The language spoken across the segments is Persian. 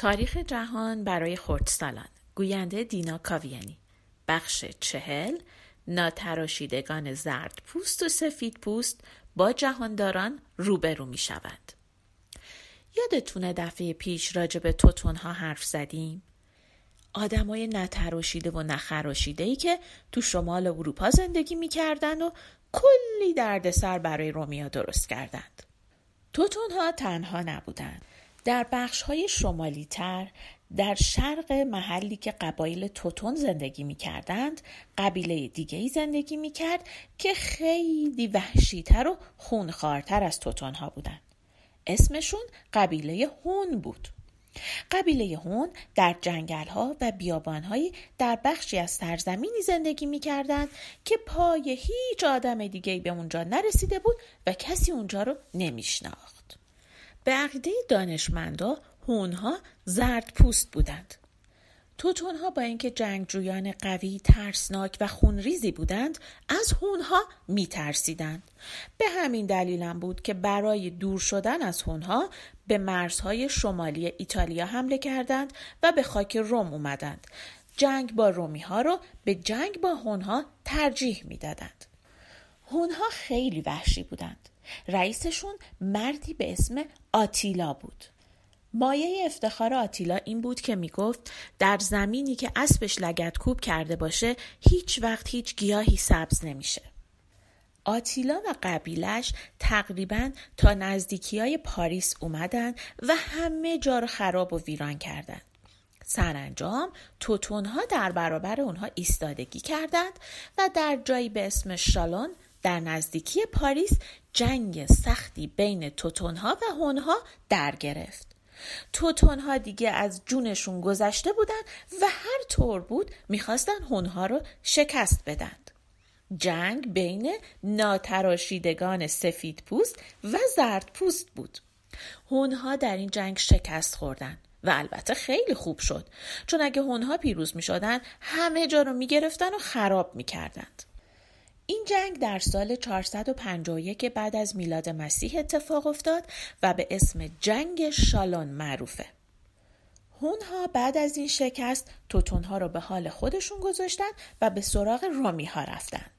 تاریخ جهان برای خردسالان گوینده دینا کاویانی بخش چهل ناتراشیدگان زرد پوست و سفید پوست با جهانداران روبرو می شود. یادتونه دفعه پیش راجع به توتون ها حرف زدیم؟ آدمای نتراشیده و نخراشیده ای که تو شمال اروپا زندگی می‌کردن و کلی دردسر برای رومیا درست کردند. توتون ها تنها نبودند. در بخش های شمالی تر در شرق محلی که قبایل توتون زندگی می کردند قبیله دیگه ای زندگی می کرد که خیلی وحشیتر و خونخوارتر از توتون ها بودند. اسمشون قبیله هون بود. قبیله هون در جنگل ها و بیابان هایی در بخشی از سرزمینی زندگی می کردند که پای هیچ آدم دیگه به اونجا نرسیده بود و کسی اونجا رو نمیشناخت. به عقیده دانشمندا هونها زرد پوست بودند. توتونها با اینکه جنگجویان قوی، ترسناک و خونریزی بودند، از هونها می ترسیدند. به همین دلیلم بود که برای دور شدن از هونها به مرزهای شمالی ایتالیا حمله کردند و به خاک روم اومدند. جنگ با رومی ها رو به جنگ با هونها ترجیح می دادند. هونها خیلی وحشی بودند. رئیسشون مردی به اسم آتیلا بود. مایه افتخار آتیلا این بود که می‌گفت در زمینی که اسبش لگت کوب کرده باشه هیچ وقت هیچ گیاهی سبز نمیشه. آتیلا و قبیلش تقریبا تا نزدیکی های پاریس اومدن و همه جا رو خراب و ویران کردند. سرانجام توتونها در برابر اونها ایستادگی کردند و در جایی به اسم شالون در نزدیکی پاریس جنگ سختی بین توتونها و هونها در گرفت. توتونها دیگه از جونشون گذشته بودن و هر طور بود می‌خواستن هونها رو شکست بدند. جنگ بین ناتراشیدگان سفید پوست و زرد پوست بود. هونها در این جنگ شکست خوردن و البته خیلی خوب شد چون اگه هونها پیروز می شدن همه جا رو می گرفتن و خراب می کردند. این جنگ در سال 451 بعد از میلاد مسیح اتفاق افتاد و به اسم جنگ شالون معروفه. هونها بعد از این شکست توتونها رو به حال خودشون گذاشتن و به سراغ رومی ها رفتند.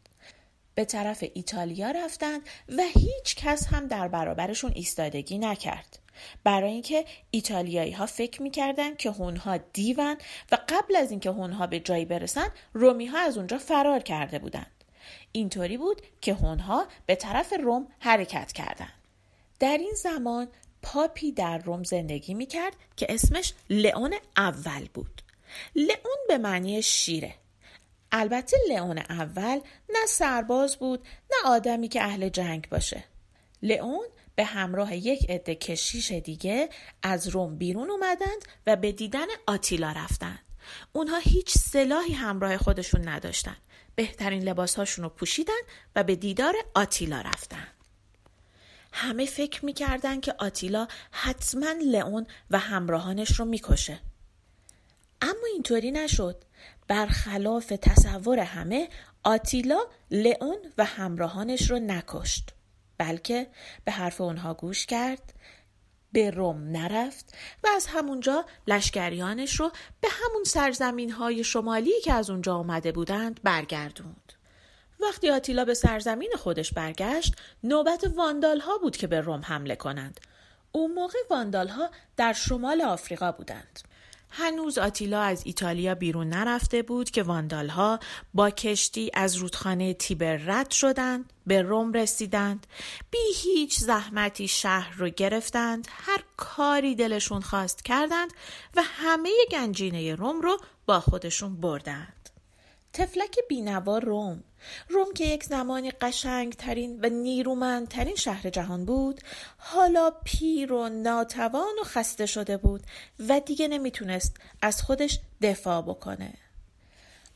به طرف ایتالیا رفتند و هیچ کس هم در برابرشون ایستادگی نکرد. برای اینکه ایتالیایی ها فکر می‌کردند که هونها دیون و قبل از اینکه هونها به جایی برسن رومی ها از اونجا فرار کرده بودند. اینطوری بود که هونها به طرف روم حرکت کردند. در این زمان پاپی در روم زندگی می کرد که اسمش لئون اول بود. لئون به معنی شیره. البته لئون اول نه سرباز بود نه آدمی که اهل جنگ باشه. لئون به همراه یک عده کشیش دیگه از روم بیرون اومدند و به دیدن آتیلا رفتند. اونها هیچ سلاحی همراه خودشون نداشتند. بهترین لباسهاشون رو پوشیدن و به دیدار آتیلا رفتن. همه فکر می‌کردن که آتیلا حتما لئون و همراهانش رو می‌کشه. اما اینطوری نشد. برخلاف تصور همه آتیلا لئون و همراهانش رو نکشت. بلکه به حرف اونها گوش کرد به روم نرفت و از همونجا لشکریانش رو به همون سرزمین های شمالی که از اونجا آمده بودند برگردوند. وقتی آتیلا به سرزمین خودش برگشت نوبت واندال ها بود که به روم حمله کنند. اون موقع واندال ها در شمال آفریقا بودند. هنوز آتیلا از ایتالیا بیرون نرفته بود که واندالها با کشتی از رودخانه تیبر رد شدند به روم رسیدند. بی هیچ زحمتی شهر رو گرفتند هر کاری دلشون خواست کردند و همه گنجینه روم رو با خودشون بردند. تفلک بینوا روم. روم که یک زمانی قشنگ ترین و نیرومندترین شهر جهان بود حالا پیر و ناتوان و خسته شده بود و دیگه نمی‌تونست از خودش دفاع بکنه.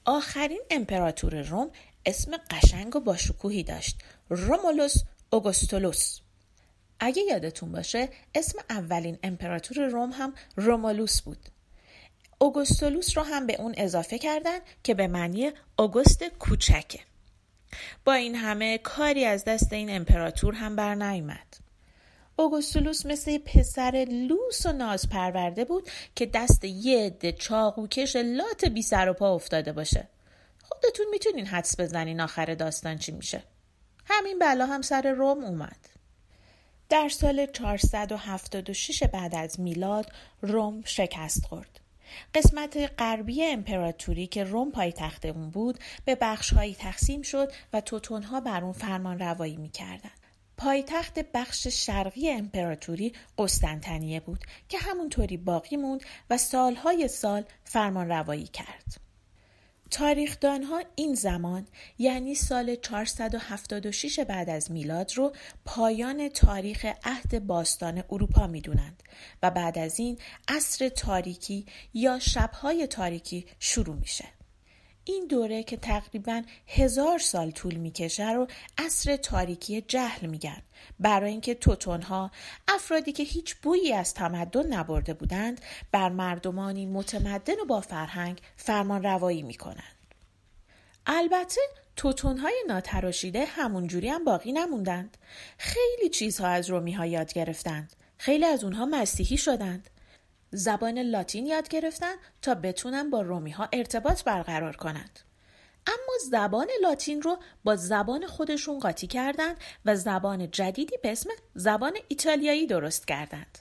آخرین امپراتور روم اسم قشنگ و باشکوهی داشت رومولوس اوگوستولوس. اگه یادتون باشه اسم اولین امپراتور روم هم رومولوس بود. اوگوستولوس رو هم به اون اضافه کردن که به معنی اوگوست کوچکه. با این همه کاری از دست این امپراتور هم بر نیامد. اوگوستولوس مثل پسر لوس و ناز پرورده بود که دست یه عده چاقوکش لات بی سر و پا افتاده باشه. خودتون می‌تونین حدس بزنین آخر داستان چی میشه. همین بلا هم سر روم اومد. در سال 476 بعد از میلاد روم شکست خورد. قسمت غربی امپراتوری که روم پایتخت اون بود به بخشهایی تقسیم شد و توتونها بر اون فرمان روایی می‌کردند پایتخت بخش شرقی امپراتوری قسطنطنیه بود که همونطوری باقی موند و سالهای سال فرمان روایی کرد. تاریخدانها این زمان یعنی سال 476 بعد از میلاد رو پایان تاریخ عهد باستان اروپا می‌دونند و بعد از این عصر تاریکی یا شبهای تاریکی شروع میشه. این دوره که تقریبا هزار سال طول می‌کشه رو عصر تاریکی جهل میگن. برای اینکه توتونها افرادی که هیچ بویی از تمدن نبرده بودند بر مردمانی متمدن و با فرهنگ فرمان روایی می‌کنند. البته توتونهای ناتراشیده همونجوری هم باقی نموندند. خیلی چیزها از رومی ها یاد گرفتند. خیلی از اونها مسیحی شدند. زبان لاتین یاد گرفتن تا بتونن با رومی ها ارتباط برقرار کنند. اما زبان لاتین رو با زبان خودشون قاطی کردند و زبان جدیدی به اسم زبان ایتالیایی درست کردند.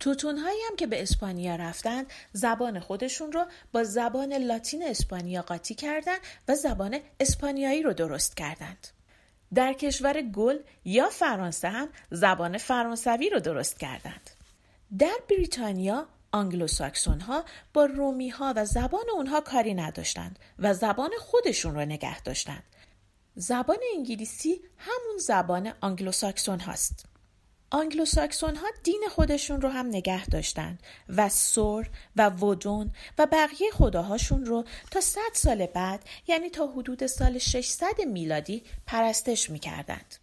توتون هایی هم که به اسپانیا رفتند زبان خودشون رو با زبان لاتین اسپانیا قاطی کردند و زبان اسپانیایی رو درست کردند. در کشور گل یا فرانسه هم زبان فرانسوی رو درست کردند. در بریتانیا آنگلوساکسون ها با رومی ها و زبان اونها کاری نداشتند و زبان خودشون رو نگه داشتند. زبان انگلیسی همون زبان آنگلوساکسون هاست. آنگلوساکسون ها دین خودشون رو هم نگه داشتند و ثور و وودن و بقیه خداهاشون رو تا 100 سال بعد یعنی تا حدود سال 600 میلادی پرستش می‌کردند.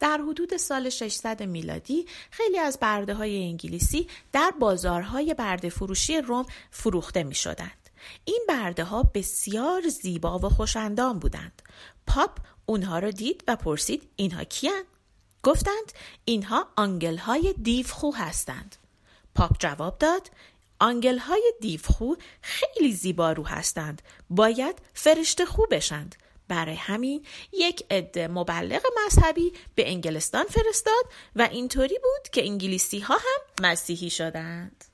در حدود سال 600 میلادی خیلی از برده های انگلیسی در بازارهای برده فروشی روم فروخته می شدند. این برده ها بسیار زیبا و خوش‌اندام بودند. پاپ اونها را دید و پرسید اینها کیان؟ گفتند اینها آنگل های دیوخو هستند. پاپ جواب داد آنگل های دیوخو خیلی زیبارو هستند. باید فرشته‌خو بشند. برای همین یک عده مبلغ مذهبی به انگلستان فرستاد و اینطوری بود که انگلیسی ها هم مسیحی شدند.